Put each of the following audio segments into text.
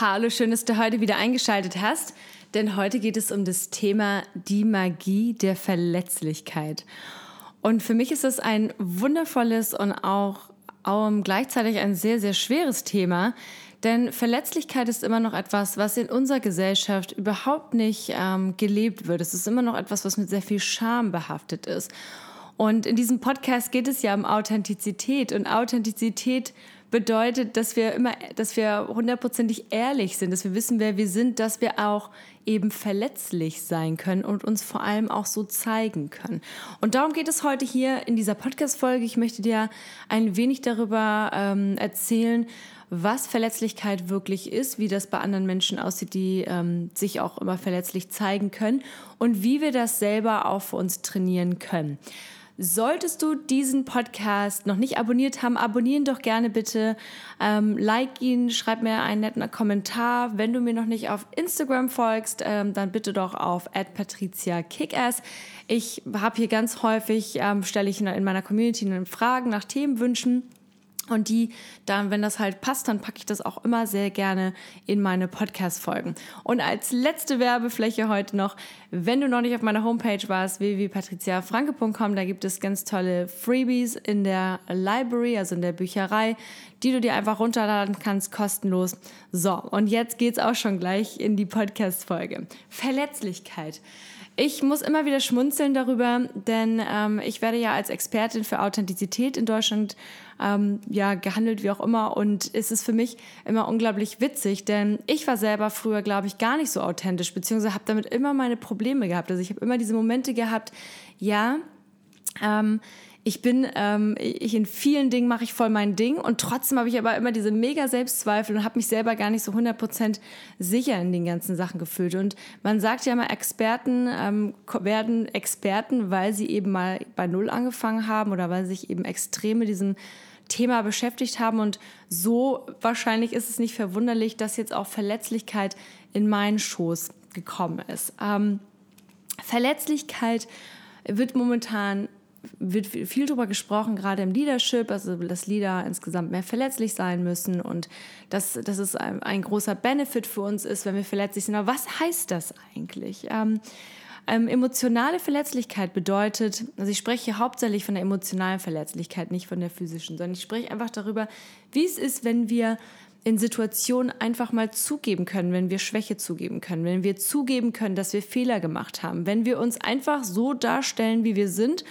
Hallo, schön, dass du heute wieder eingeschaltet hast, denn heute geht es um das Thema die Magie der Verletzlichkeit. Und für mich ist das ein wundervolles und auch, auch gleichzeitig ein sehr, sehr schweres Thema, denn Verletzlichkeit ist immer noch etwas, was in unserer Gesellschaft überhaupt nicht ähm, gelebt wird. Es ist immer noch etwas, was mit sehr viel Scham behaftet ist. Und in diesem Podcast geht es ja um Authentizität und Authentizität bedeutet, dass wir immer, dass wir hundertprozentig ehrlich sind, dass wir wissen, wer wir sind, dass wir auch eben verletzlich sein können und uns vor allem auch so zeigen können. Und darum geht es heute hier in dieser Podcast-Folge. Ich möchte dir ein wenig darüber ähm, erzählen, was Verletzlichkeit wirklich ist, wie das bei anderen Menschen aussieht, die ähm, sich auch immer verletzlich zeigen können und wie wir das selber auch für uns trainieren können. Solltest du diesen Podcast noch nicht abonniert haben, abonnieren doch gerne bitte. Ähm, like ihn, schreib mir einen netten Kommentar. Wenn du mir noch nicht auf Instagram folgst, ähm, dann bitte doch auf @patricia_kickass. Ich habe hier ganz häufig ähm, stelle ich in meiner Community Fragen nach Themenwünschen und die, dann, wenn das halt passt, dann packe ich das auch immer sehr gerne in meine Podcast-Folgen. Und als letzte Werbefläche heute noch, wenn du noch nicht auf meiner Homepage warst, www.patriziafranke.com, da gibt es ganz tolle Freebies in der Library, also in der Bücherei, die du dir einfach runterladen kannst, kostenlos. So, und jetzt geht's auch schon gleich in die Podcast-Folge. Verletzlichkeit. Ich muss immer wieder schmunzeln darüber, denn ähm, ich werde ja als Expertin für Authentizität in Deutschland ähm, ja gehandelt, wie auch immer. Und es ist für mich immer unglaublich witzig, denn ich war selber früher, glaube ich, gar nicht so authentisch, beziehungsweise habe damit immer meine Probleme gehabt. Also ich habe immer diese Momente gehabt, ja, ähm, ich bin, ähm, ich in vielen Dingen mache ich voll mein Ding und trotzdem habe ich aber immer diese mega Selbstzweifel und habe mich selber gar nicht so 100% sicher in den ganzen Sachen gefühlt. Und man sagt ja immer, Experten ähm, werden Experten, weil sie eben mal bei Null angefangen haben oder weil sie sich eben extrem mit diesem Thema beschäftigt haben. Und so wahrscheinlich ist es nicht verwunderlich, dass jetzt auch Verletzlichkeit in meinen Schoß gekommen ist. Ähm, Verletzlichkeit wird momentan wird viel darüber gesprochen, gerade im Leadership, also dass Leader insgesamt mehr verletzlich sein müssen und dass, dass es ein, ein großer Benefit für uns ist, wenn wir verletzlich sind. Aber was heißt das eigentlich? Ähm, ähm, emotionale Verletzlichkeit bedeutet, also ich spreche hier hauptsächlich von der emotionalen Verletzlichkeit, nicht von der physischen, sondern ich spreche einfach darüber, wie es ist, wenn wir in Situationen einfach mal zugeben können, wenn wir Schwäche zugeben können, wenn wir zugeben können, dass wir Fehler gemacht haben, wenn wir uns einfach so darstellen, wie wir sind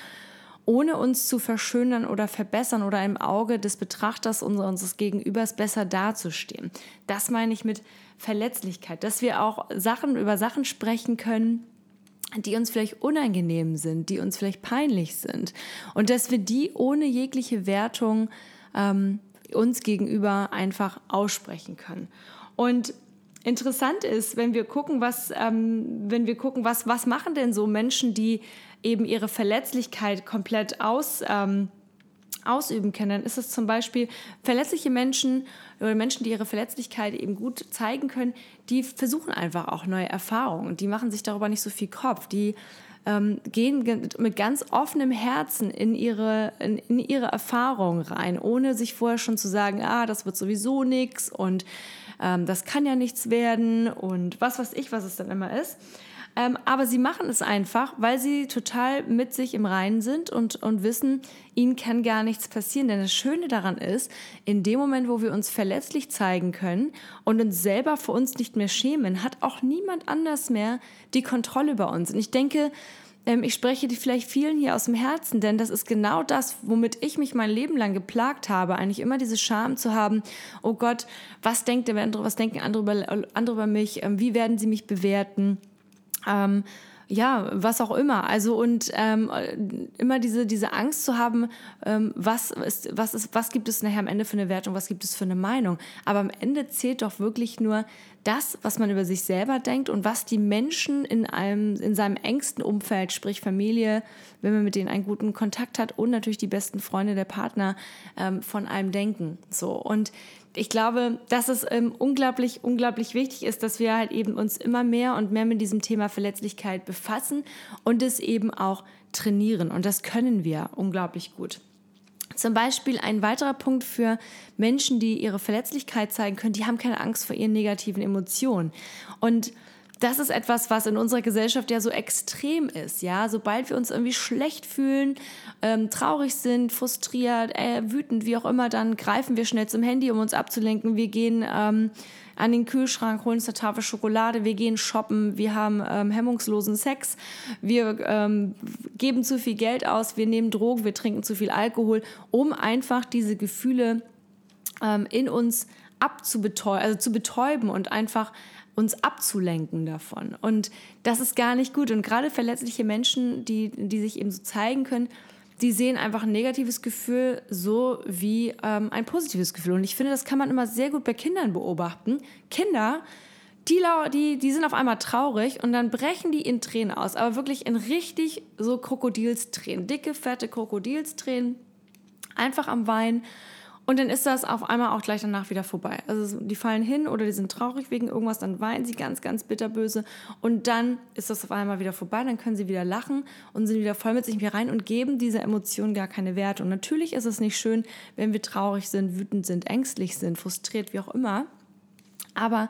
ohne uns zu verschönern oder verbessern oder im Auge des Betrachters unseres Gegenübers besser dazustehen. Das meine ich mit Verletzlichkeit, dass wir auch Sachen über Sachen sprechen können, die uns vielleicht unangenehm sind, die uns vielleicht peinlich sind und dass wir die ohne jegliche Wertung ähm, uns gegenüber einfach aussprechen können. Und interessant ist, wenn wir gucken, was, ähm, wenn wir gucken, was, was machen denn so Menschen, die eben ihre Verletzlichkeit komplett aus, ähm, ausüben können, dann ist es zum Beispiel verletzliche Menschen oder Menschen, die ihre Verletzlichkeit eben gut zeigen können, die versuchen einfach auch neue Erfahrungen. Die machen sich darüber nicht so viel Kopf. Die ähm, gehen mit ganz offenem Herzen in ihre, in, in ihre Erfahrungen rein, ohne sich vorher schon zu sagen, ah, das wird sowieso nichts und ähm, das kann ja nichts werden und was weiß ich, was es dann immer ist. Ähm, aber sie machen es einfach, weil sie total mit sich im Reinen sind und, und wissen, ihnen kann gar nichts passieren. Denn das Schöne daran ist, in dem Moment, wo wir uns verletzlich zeigen können und uns selber vor uns nicht mehr schämen, hat auch niemand anders mehr die Kontrolle über uns. Und ich denke, ähm, ich spreche die vielleicht vielen hier aus dem Herzen, denn das ist genau das, womit ich mich mein Leben lang geplagt habe, eigentlich immer diese Scham zu haben, oh Gott, was denkt der andere, was denken andere über, andere über mich, ähm, wie werden sie mich bewerten? Ähm, ja, was auch immer. Also und ähm, immer diese, diese Angst zu haben, ähm, was, ist, was, ist, was gibt es nachher am Ende für eine Wertung, was gibt es für eine Meinung. Aber am Ende zählt doch wirklich nur das, was man über sich selber denkt und was die Menschen in, einem, in seinem engsten Umfeld, sprich Familie, wenn man mit denen einen guten Kontakt hat und natürlich die besten Freunde, der Partner ähm, von einem denken. So und ich glaube, dass es ähm, unglaublich, unglaublich wichtig ist, dass wir halt eben uns immer mehr und mehr mit diesem Thema Verletzlichkeit befassen und es eben auch trainieren. Und das können wir unglaublich gut. Zum Beispiel ein weiterer Punkt für Menschen, die ihre Verletzlichkeit zeigen können, die haben keine Angst vor ihren negativen Emotionen. Und das ist etwas, was in unserer Gesellschaft ja so extrem ist. Ja, sobald wir uns irgendwie schlecht fühlen, ähm, traurig sind, frustriert, äh, wütend, wie auch immer, dann greifen wir schnell zum Handy, um uns abzulenken. Wir gehen ähm, an den Kühlschrank, holen uns eine Tafel Schokolade, wir gehen shoppen, wir haben ähm, hemmungslosen Sex, wir ähm, geben zu viel Geld aus, wir nehmen Drogen, wir trinken zu viel Alkohol, um einfach diese Gefühle ähm, in uns abzubetäuben, also zu betäuben und einfach uns abzulenken davon. Und das ist gar nicht gut. Und gerade verletzliche Menschen, die, die sich eben so zeigen können, die sehen einfach ein negatives Gefühl so wie ähm, ein positives Gefühl. Und ich finde, das kann man immer sehr gut bei Kindern beobachten. Kinder, die, die, die sind auf einmal traurig und dann brechen die in Tränen aus. Aber wirklich in richtig so Krokodilstränen. Dicke, fette Krokodilstränen. Einfach am Weinen. Und dann ist das auf einmal auch gleich danach wieder vorbei. Also die fallen hin oder die sind traurig wegen irgendwas, dann weinen sie ganz, ganz bitterböse und dann ist das auf einmal wieder vorbei, dann können sie wieder lachen und sind wieder voll mit sich hier rein und geben dieser Emotion gar keine Werte. Und natürlich ist es nicht schön, wenn wir traurig sind, wütend sind, ängstlich sind, frustriert, wie auch immer. Aber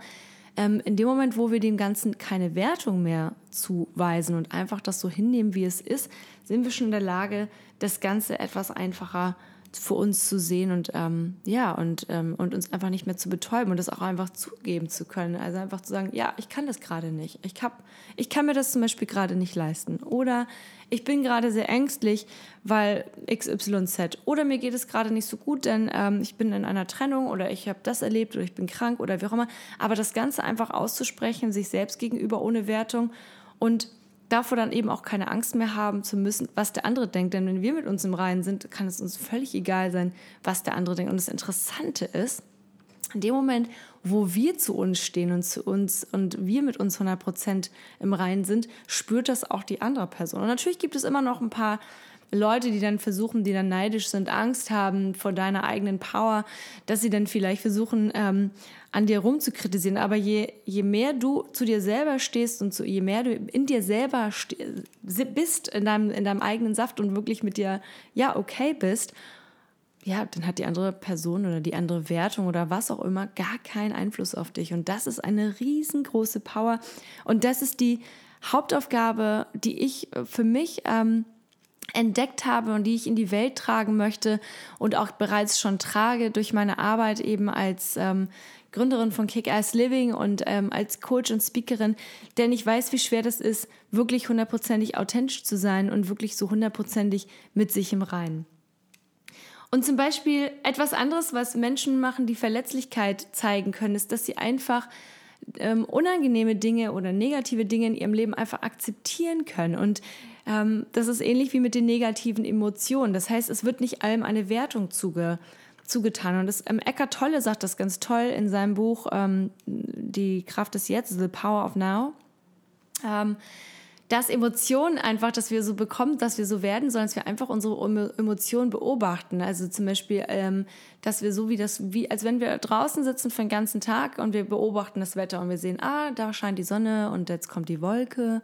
ähm, in dem Moment, wo wir dem Ganzen keine Wertung mehr zuweisen und einfach das so hinnehmen, wie es ist, sind wir schon in der Lage, das Ganze etwas einfacher zu für uns zu sehen und ähm, ja und, ähm, und uns einfach nicht mehr zu betäuben und das auch einfach zugeben zu können. Also einfach zu sagen, ja, ich kann das gerade nicht. Ich, hab, ich kann mir das zum Beispiel gerade nicht leisten. Oder ich bin gerade sehr ängstlich, weil XYZ. Oder mir geht es gerade nicht so gut, denn ähm, ich bin in einer Trennung oder ich habe das erlebt oder ich bin krank oder wie auch immer. Aber das Ganze einfach auszusprechen, sich selbst gegenüber ohne Wertung und davor dann eben auch keine Angst mehr haben zu müssen, was der andere denkt. Denn wenn wir mit uns im Reinen sind, kann es uns völlig egal sein, was der andere denkt. Und das Interessante ist, in dem Moment, wo wir zu uns stehen und zu uns und wir mit uns 100% im Reinen sind, spürt das auch die andere Person. Und natürlich gibt es immer noch ein paar Leute, die dann versuchen, die dann neidisch sind, Angst haben vor deiner eigenen Power, dass sie dann vielleicht versuchen, ähm, an dir rumzukritisieren. Aber je, je mehr du zu dir selber stehst und so, je mehr du in dir selber bist, in deinem, in deinem eigenen Saft und wirklich mit dir, ja, okay bist, ja, dann hat die andere Person oder die andere Wertung oder was auch immer gar keinen Einfluss auf dich. Und das ist eine riesengroße Power. Und das ist die Hauptaufgabe, die ich für mich ähm, entdeckt habe und die ich in die Welt tragen möchte und auch bereits schon trage durch meine Arbeit eben als ähm, Gründerin von Kick-Ass Living und ähm, als Coach und Speakerin, denn ich weiß, wie schwer das ist, wirklich hundertprozentig authentisch zu sein und wirklich so hundertprozentig mit sich im Reinen. Und zum Beispiel etwas anderes, was Menschen machen, die Verletzlichkeit zeigen können, ist, dass sie einfach ähm, unangenehme Dinge oder negative Dinge in ihrem Leben einfach akzeptieren können. Und ähm, das ist ähnlich wie mit den negativen Emotionen. Das heißt, es wird nicht allem eine Wertung zuge, zugetan. Und das, ähm, Eckart Tolle sagt das ganz toll in seinem Buch ähm, Die Kraft des Jetzt, The Power of Now. Ähm, dass Emotionen einfach, dass wir so bekommen, dass wir so werden, sondern dass wir einfach unsere Emotionen beobachten. Also zum Beispiel, ähm, dass wir so wie das, wie als wenn wir draußen sitzen für den ganzen Tag und wir beobachten das Wetter und wir sehen, ah, da scheint die Sonne und jetzt kommt die Wolke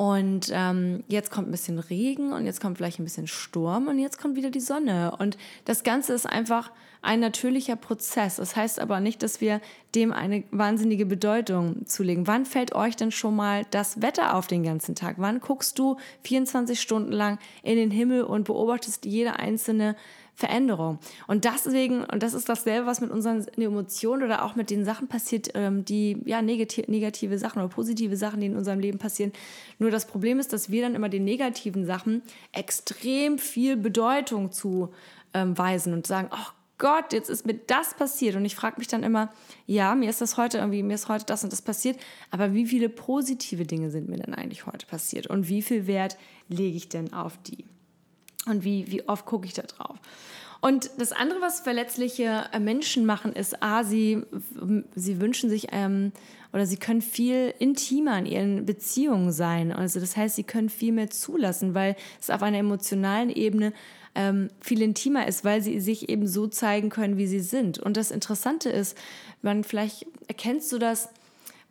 und ähm, jetzt kommt ein bisschen Regen und jetzt kommt vielleicht ein bisschen Sturm und jetzt kommt wieder die Sonne. Und das Ganze ist einfach ein natürlicher Prozess. Das heißt aber nicht, dass wir dem eine wahnsinnige Bedeutung zulegen. Wann fällt euch denn schon mal das Wetter auf den ganzen Tag? Wann guckst du 24 Stunden lang in den Himmel und beobachtest jede einzelne Veränderung. Und deswegen, und das ist dasselbe, was mit unseren Emotionen oder auch mit den Sachen passiert, ähm, die ja negative, Sachen oder positive Sachen, die in unserem Leben passieren. Nur das Problem ist, dass wir dann immer den negativen Sachen extrem viel Bedeutung zuweisen ähm, und sagen, ach Gott, jetzt ist mir das passiert. Und ich frage mich dann immer, ja, mir ist das heute irgendwie, mir ist heute das und das passiert, aber wie viele positive Dinge sind mir denn eigentlich heute passiert? Und wie viel Wert lege ich denn auf die? Und wie, wie oft gucke ich da drauf? Und das andere, was verletzliche äh, Menschen machen, ist, a, sie, sie wünschen sich ähm, oder sie können viel intimer in ihren Beziehungen sein. Also das heißt, sie können viel mehr zulassen, weil es auf einer emotionalen Ebene ähm, viel intimer ist, weil sie sich eben so zeigen können, wie sie sind. Und das Interessante ist, man vielleicht erkennst du das,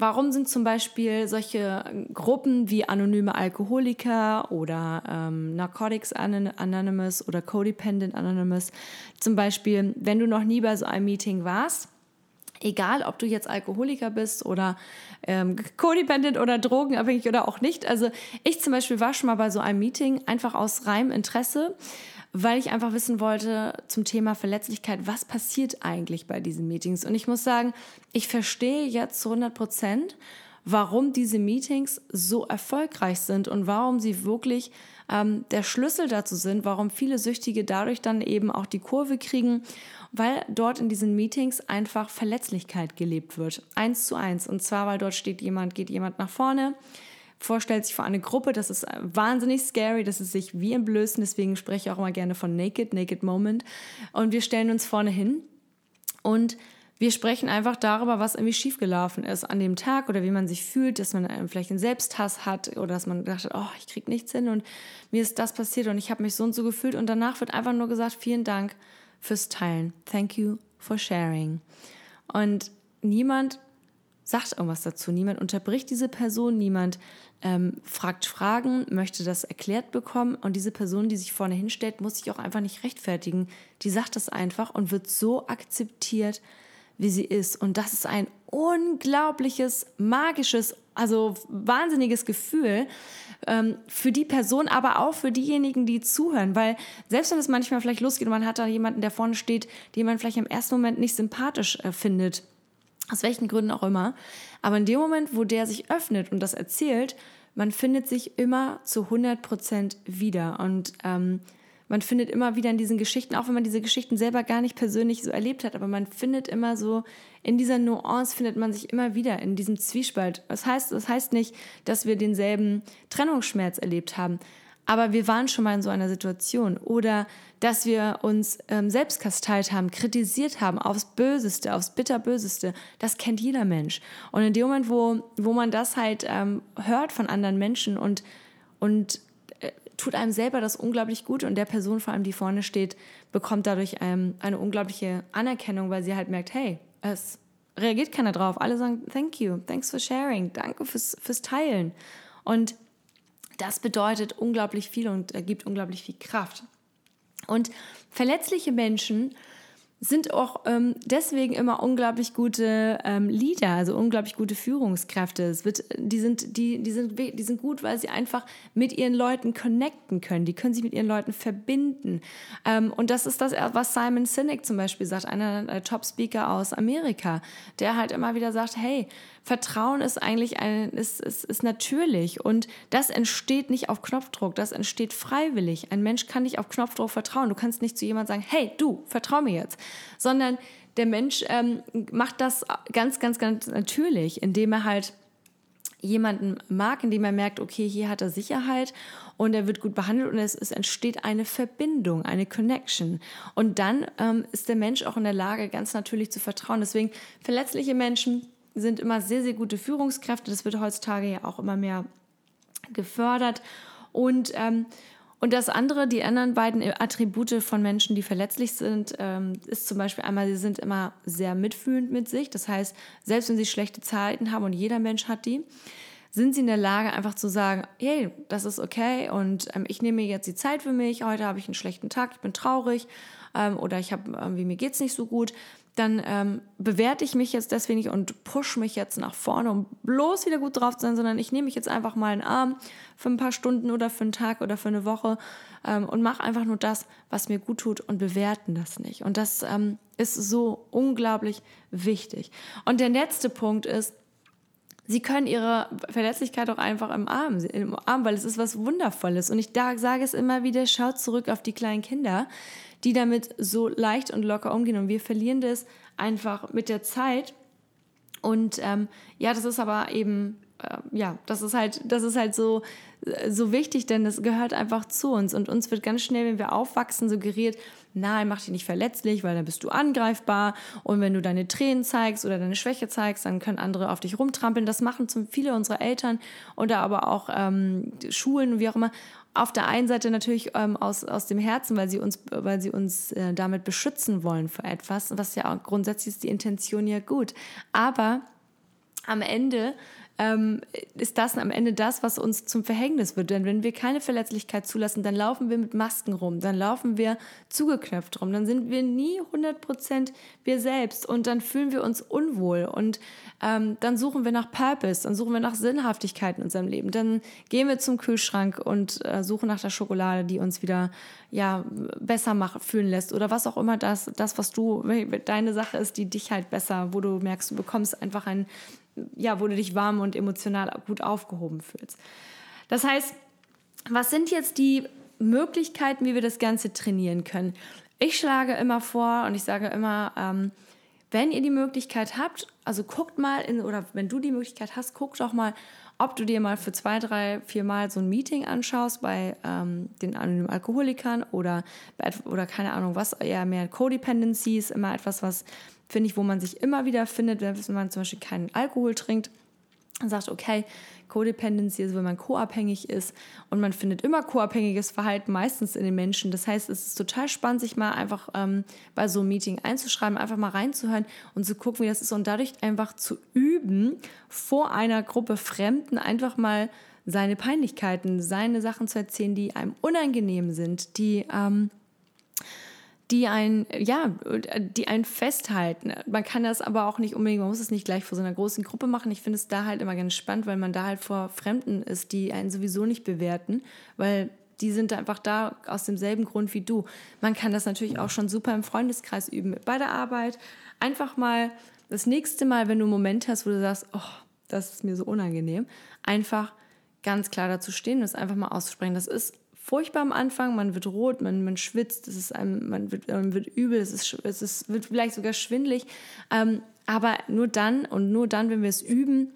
Warum sind zum Beispiel solche Gruppen wie anonyme Alkoholiker oder ähm, Narcotics Anonymous oder Codependent Anonymous zum Beispiel, wenn du noch nie bei so einem Meeting warst, egal ob du jetzt Alkoholiker bist oder ähm, codependent oder drogenabhängig oder auch nicht. Also ich zum Beispiel war schon mal bei so einem Meeting einfach aus reinem Interesse weil ich einfach wissen wollte zum Thema Verletzlichkeit, was passiert eigentlich bei diesen Meetings. Und ich muss sagen, ich verstehe jetzt zu 100 Prozent, warum diese Meetings so erfolgreich sind und warum sie wirklich ähm, der Schlüssel dazu sind, warum viele Süchtige dadurch dann eben auch die Kurve kriegen, weil dort in diesen Meetings einfach Verletzlichkeit gelebt wird. Eins zu eins. Und zwar, weil dort steht jemand, geht jemand nach vorne, vorstellt sich vor eine Gruppe. Das ist wahnsinnig scary, das ist sich wie entblößen. Deswegen spreche ich auch immer gerne von Naked, Naked Moment. Und wir stellen uns vorne hin und wir sprechen einfach darüber, was irgendwie schiefgelaufen ist an dem Tag oder wie man sich fühlt, dass man vielleicht einen Selbsthass hat oder dass man gedacht hat, oh, ich krieg nichts hin und mir ist das passiert und ich habe mich so und so gefühlt und danach wird einfach nur gesagt, vielen Dank fürs Teilen. Thank you for sharing. Und niemand sagt irgendwas dazu. Niemand unterbricht diese Person, niemand ähm, fragt Fragen, möchte das erklärt bekommen und diese Person, die sich vorne hinstellt, muss sich auch einfach nicht rechtfertigen. Die sagt das einfach und wird so akzeptiert, wie sie ist. Und das ist ein unglaubliches, magisches, also wahnsinniges Gefühl ähm, für die Person, aber auch für diejenigen, die zuhören. Weil selbst wenn es manchmal vielleicht losgeht und man hat da jemanden, der vorne steht, den man vielleicht im ersten Moment nicht sympathisch äh, findet, aus welchen Gründen auch immer. Aber in dem Moment, wo der sich öffnet und das erzählt, man findet sich immer zu 100 Prozent wieder. Und ähm, man findet immer wieder in diesen Geschichten, auch wenn man diese Geschichten selber gar nicht persönlich so erlebt hat, aber man findet immer so, in dieser Nuance findet man sich immer wieder, in diesem Zwiespalt. Das heißt, das heißt nicht, dass wir denselben Trennungsschmerz erlebt haben, aber wir waren schon mal in so einer Situation oder dass wir uns ähm, selbst kasteilt haben, kritisiert haben aufs Böseste, aufs Bitterböseste. Das kennt jeder Mensch. Und in dem Moment, wo, wo man das halt ähm, hört von anderen Menschen und, und äh, tut einem selber das unglaublich gut und der Person vor allem, die vorne steht, bekommt dadurch ähm, eine unglaubliche Anerkennung, weil sie halt merkt, hey, es reagiert keiner drauf. Alle sagen, thank you, thanks for sharing, danke fürs, fürs Teilen. Und das bedeutet unglaublich viel und gibt unglaublich viel Kraft. Und verletzliche Menschen sind auch ähm, deswegen immer unglaublich gute ähm, Leader, also unglaublich gute Führungskräfte. Es wird, die, sind, die, die, sind, die sind gut, weil sie einfach mit ihren Leuten connecten können. Die können sich mit ihren Leuten verbinden. Ähm, und das ist das, was Simon Sinek zum Beispiel sagt, einer der Top-Speaker aus Amerika, der halt immer wieder sagt, hey, Vertrauen ist eigentlich ein, ist, ist, ist natürlich und das entsteht nicht auf Knopfdruck, das entsteht freiwillig. Ein Mensch kann nicht auf Knopfdruck vertrauen. Du kannst nicht zu jemandem sagen, hey, du, vertrau mir jetzt, sondern der Mensch ähm, macht das ganz, ganz, ganz natürlich, indem er halt jemanden mag, indem er merkt, okay, hier hat er Sicherheit und er wird gut behandelt und es, es entsteht eine Verbindung, eine Connection. Und dann ähm, ist der Mensch auch in der Lage, ganz natürlich zu vertrauen. Deswegen verletzliche Menschen sind immer sehr, sehr gute Führungskräfte. Das wird heutzutage ja auch immer mehr gefördert. Und, ähm, und das andere, die anderen beiden Attribute von Menschen, die verletzlich sind, ähm, ist zum Beispiel einmal, sie sind immer sehr mitfühlend mit sich. Das heißt, selbst wenn sie schlechte Zeiten haben und jeder Mensch hat die, sind sie in der Lage, einfach zu sagen, hey, das ist okay und ähm, ich nehme jetzt die Zeit für mich, heute habe ich einen schlechten Tag, ich bin traurig ähm, oder ich habe irgendwie, mir geht es nicht so gut dann ähm, bewerte ich mich jetzt deswegen nicht und push mich jetzt nach vorne, um bloß wieder gut drauf zu sein, sondern ich nehme mich jetzt einfach mal einen Arm für ein paar Stunden oder für einen Tag oder für eine Woche ähm, und mache einfach nur das, was mir gut tut und bewerten das nicht. Und das ähm, ist so unglaublich wichtig. Und der letzte Punkt ist, Sie können ihre Verletzlichkeit auch einfach im Arm, im Arm, weil es ist was Wundervolles. Und ich sage es immer wieder, schaut zurück auf die kleinen Kinder, die damit so leicht und locker umgehen. Und wir verlieren das einfach mit der Zeit. Und ähm, ja, das ist aber eben äh, ja, das ist halt, das ist halt so, so wichtig, denn es gehört einfach zu uns. Und uns wird ganz schnell, wenn wir aufwachsen, suggeriert, nein, mach dich nicht verletzlich, weil dann bist du angreifbar. Und wenn du deine Tränen zeigst oder deine Schwäche zeigst, dann können andere auf dich rumtrampeln. Das machen zum viele unserer Eltern oder aber auch ähm, Schulen, wie auch immer. Auf der einen Seite natürlich ähm, aus, aus dem Herzen, weil sie uns, weil sie uns äh, damit beschützen wollen vor etwas, was ja auch grundsätzlich ist die Intention ja gut. Aber am Ende ähm, ist das am Ende das, was uns zum Verhängnis wird. Denn wenn wir keine Verletzlichkeit zulassen, dann laufen wir mit Masken rum, dann laufen wir zugeknöpft rum, dann sind wir nie 100% wir selbst und dann fühlen wir uns unwohl und ähm, dann suchen wir nach Purpose, dann suchen wir nach Sinnhaftigkeit in unserem Leben. Dann gehen wir zum Kühlschrank und äh, suchen nach der Schokolade, die uns wieder ja, besser machen, fühlen lässt oder was auch immer das, das, was du, deine Sache ist, die dich halt besser, wo du merkst, du bekommst einfach ein ja, wo du dich warm und emotional gut aufgehoben fühlst. Das heißt, was sind jetzt die Möglichkeiten, wie wir das Ganze trainieren können? Ich schlage immer vor und ich sage immer, ähm, wenn ihr die Möglichkeit habt, also guckt mal in, oder wenn du die Möglichkeit hast, guck doch mal, ob du dir mal für zwei, drei, vier Mal so ein Meeting anschaust bei ähm, den anonymen Alkoholikern oder, oder keine Ahnung was, eher mehr Codependency ist immer etwas, was finde ich, wo man sich immer wieder findet, wenn man zum Beispiel keinen Alkohol trinkt und sagt, okay, Codependency ist, wenn man co-abhängig ist und man findet immer co-abhängiges Verhalten meistens in den Menschen. Das heißt, es ist total spannend, sich mal einfach ähm, bei so einem Meeting einzuschreiben, einfach mal reinzuhören und zu gucken, wie das ist und dadurch einfach zu üben, vor einer Gruppe Fremden einfach mal seine Peinlichkeiten, seine Sachen zu erzählen, die einem unangenehm sind, die ähm, die ein, ja, die einen festhalten. Man kann das aber auch nicht unbedingt, man muss es nicht gleich vor so einer großen Gruppe machen. Ich finde es da halt immer ganz spannend, weil man da halt vor Fremden ist, die einen sowieso nicht bewerten, weil die sind einfach da aus demselben Grund wie du. Man kann das natürlich auch schon super im Freundeskreis üben, bei der Arbeit. Einfach mal das nächste Mal, wenn du einen Moment hast, wo du sagst, oh, das ist mir so unangenehm, einfach ganz klar dazu stehen und es einfach mal auszusprechen. Das ist furchtbar am Anfang, man wird rot, man, man schwitzt, es ist einem, man, wird, man wird übel, es, ist, es ist, wird vielleicht sogar schwindlig. Ähm, aber nur dann und nur dann, wenn wir es üben,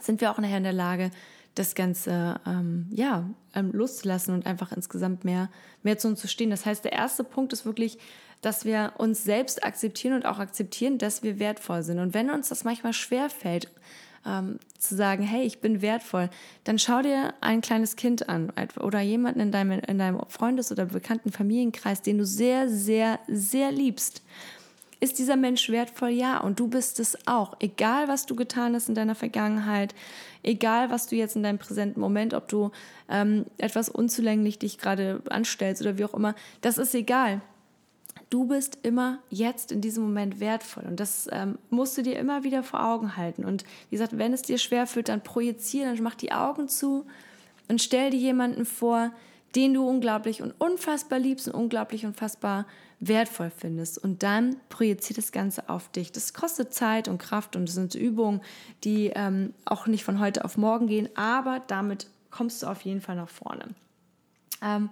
sind wir auch nachher in der Lage, das Ganze ähm, ja, ähm, loszulassen und einfach insgesamt mehr, mehr zu uns zu stehen. Das heißt, der erste Punkt ist wirklich, dass wir uns selbst akzeptieren und auch akzeptieren, dass wir wertvoll sind. Und wenn uns das manchmal schwer fällt, ähm, zu sagen, hey, ich bin wertvoll, dann schau dir ein kleines Kind an oder jemanden in deinem, in deinem Freundes- oder bekannten Familienkreis, den du sehr, sehr, sehr liebst. Ist dieser Mensch wertvoll? Ja, und du bist es auch. Egal, was du getan hast in deiner Vergangenheit, egal, was du jetzt in deinem präsenten Moment, ob du ähm, etwas unzulänglich dich gerade anstellst oder wie auch immer, das ist egal. Du bist immer jetzt in diesem Moment wertvoll und das ähm, musst du dir immer wieder vor Augen halten. Und wie gesagt, wenn es dir schwerfällt, dann projiziere, dann mach die Augen zu und stell dir jemanden vor, den du unglaublich und unfassbar liebst und unglaublich unfassbar wertvoll findest. Und dann projiziert das Ganze auf dich. Das kostet Zeit und Kraft und es sind Übungen, die ähm, auch nicht von heute auf morgen gehen, aber damit kommst du auf jeden Fall nach vorne. Ähm,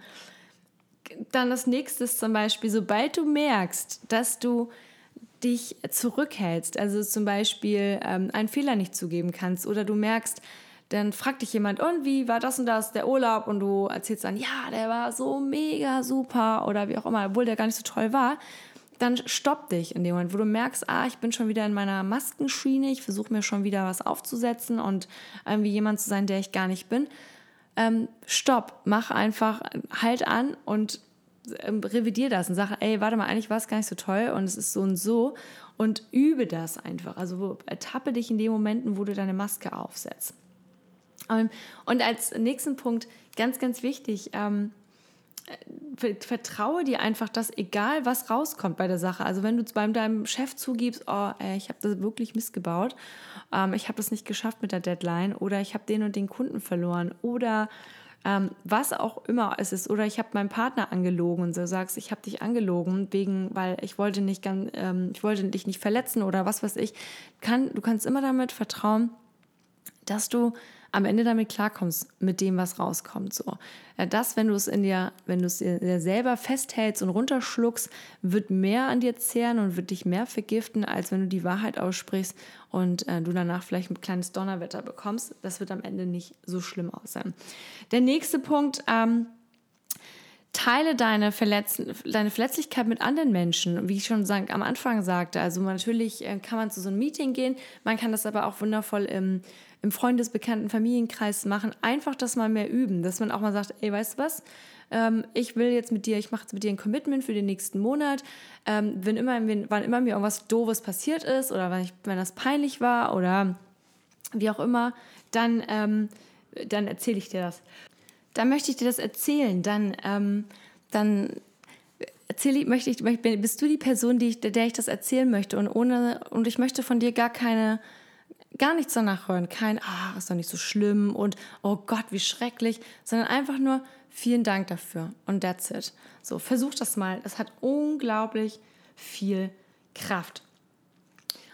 dann das nächste ist zum Beispiel, sobald du merkst, dass du dich zurückhältst, also zum Beispiel ähm, einen Fehler nicht zugeben kannst oder du merkst, dann fragt dich jemand, und wie war das und das, der Urlaub? Und du erzählst dann, ja, der war so mega super oder wie auch immer, obwohl der gar nicht so toll war. Dann stopp dich in dem Moment, wo du merkst, ah, ich bin schon wieder in meiner Maskenschiene, ich versuche mir schon wieder was aufzusetzen und irgendwie jemand zu sein, der ich gar nicht bin ähm, stopp, mach einfach, halt an und ähm, revidier das und sag, ey, warte mal, eigentlich war es gar nicht so toll und es ist so und so und übe das einfach. Also ertappe dich in den Momenten, wo du deine Maske aufsetzt. Ähm, und als nächsten Punkt, ganz, ganz wichtig, ähm, vertraue dir einfach, dass egal was rauskommt bei der Sache, also wenn du bei deinem Chef zugibst, oh, ey, ich habe das wirklich missgebaut, ähm, ich habe das nicht geschafft mit der Deadline oder ich habe den und den Kunden verloren oder ähm, was auch immer es ist oder ich habe meinen Partner angelogen und so sagst, ich habe dich angelogen wegen, weil ich wollte nicht ganz, ähm, ich wollte dich nicht verletzen oder was weiß ich, kann, du kannst immer damit vertrauen, dass du am Ende damit klarkommst, mit dem, was rauskommt. So. Das, wenn du es in dir, wenn du es dir selber festhältst und runterschluckst, wird mehr an dir zehren und wird dich mehr vergiften, als wenn du die Wahrheit aussprichst und äh, du danach vielleicht ein kleines Donnerwetter bekommst. Das wird am Ende nicht so schlimm aussehen. Der nächste Punkt, ähm, teile deine, Verletz deine Verletzlichkeit mit anderen Menschen, wie ich schon am Anfang sagte. Also natürlich äh, kann man zu so einem Meeting gehen, man kann das aber auch wundervoll im im Freundesbekannten Familienkreis machen, einfach das mal mehr üben, dass man auch mal sagt, ey, weißt du was? Ähm, ich will jetzt mit dir, ich mache jetzt mit dir ein Commitment für den nächsten Monat. Ähm, wenn immer, wenn, wann immer mir irgendwas Doofes passiert ist oder wenn, ich, wenn das peinlich war oder wie auch immer, dann, ähm, dann erzähle ich dir das. Dann möchte ich dir das erzählen. Dann, ähm, dann erzähle möchte ich, bist du die Person, die ich, der ich das erzählen möchte und ohne und ich möchte von dir gar keine gar nichts danach hören. Kein, ah, ist doch nicht so schlimm und oh Gott, wie schrecklich, sondern einfach nur vielen Dank dafür und that's it. So, versuch das mal. Es hat unglaublich viel Kraft.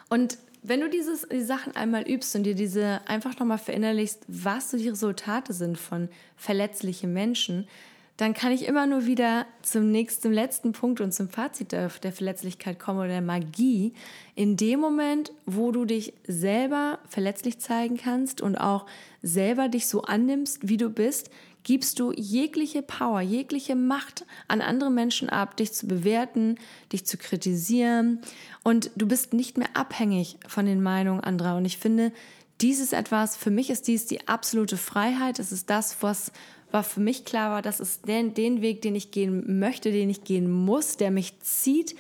Und wenn du dieses, die Sachen einmal übst und dir diese einfach nochmal verinnerlichst, was so die Resultate sind von verletzlichen Menschen, dann kann ich immer nur wieder zum nächsten, letzten Punkt und zum Fazit der, der, Verletzlichkeit kommen oder der Magie. In dem Moment, wo du dich selber verletzlich zeigen kannst und auch selber dich so annimmst, wie du bist, gibst du jegliche Power, jegliche Macht an andere Menschen ab, dich zu bewerten, dich zu kritisieren und du bist nicht mehr abhängig von den Meinungen anderer. Und ich finde, dies ist etwas, für mich ist dies die absolute Freiheit. Es ist das, was, war für mich klar war, das ist den, den Weg, den ich gehen möchte, den ich gehen muss, der mich zieht.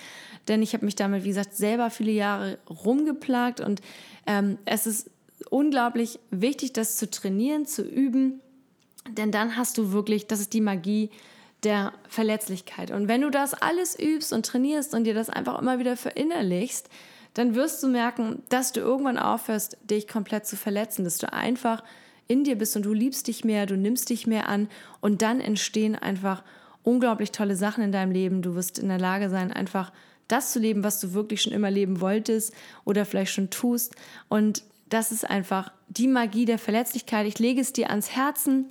Denn ich habe mich damit, wie gesagt, selber viele Jahre rumgeplagt und ähm, es ist unglaublich wichtig, das zu trainieren, zu üben, denn dann hast du wirklich, das ist die Magie der Verletzlichkeit. Und wenn du das alles übst und trainierst und dir das einfach immer wieder verinnerlichst, dann wirst du merken, dass du irgendwann aufhörst, dich komplett zu verletzen, dass du einfach in dir bist und du liebst dich mehr, du nimmst dich mehr an und dann entstehen einfach unglaublich tolle Sachen in deinem Leben. Du wirst in der Lage sein, einfach das zu leben, was du wirklich schon immer leben wolltest oder vielleicht schon tust. Und das ist einfach die Magie der Verletzlichkeit. Ich lege es dir ans Herzen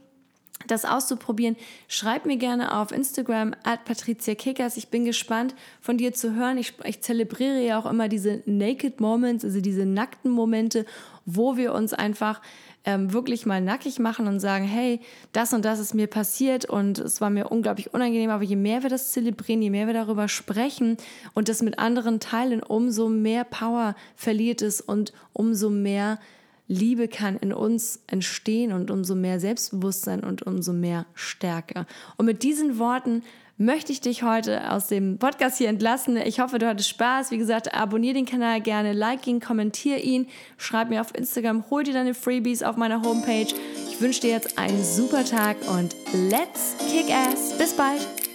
das auszuprobieren. Schreib mir gerne auf Instagram at Patricia Kickers. Ich bin gespannt von dir zu hören. Ich, ich zelebriere ja auch immer diese Naked Moments, also diese nackten Momente, wo wir uns einfach ähm, wirklich mal nackig machen und sagen, hey, das und das ist mir passiert und es war mir unglaublich unangenehm, aber je mehr wir das zelebrieren, je mehr wir darüber sprechen und das mit anderen teilen, umso mehr Power verliert es und umso mehr Liebe kann in uns entstehen und umso mehr Selbstbewusstsein und umso mehr Stärke. Und mit diesen Worten möchte ich dich heute aus dem Podcast hier entlassen. Ich hoffe, du hattest Spaß. Wie gesagt, abonniere den Kanal gerne, like ihn, kommentiere ihn, schreib mir auf Instagram, hol dir deine Freebies auf meiner Homepage. Ich wünsche dir jetzt einen super Tag und let's kick ass. Bis bald.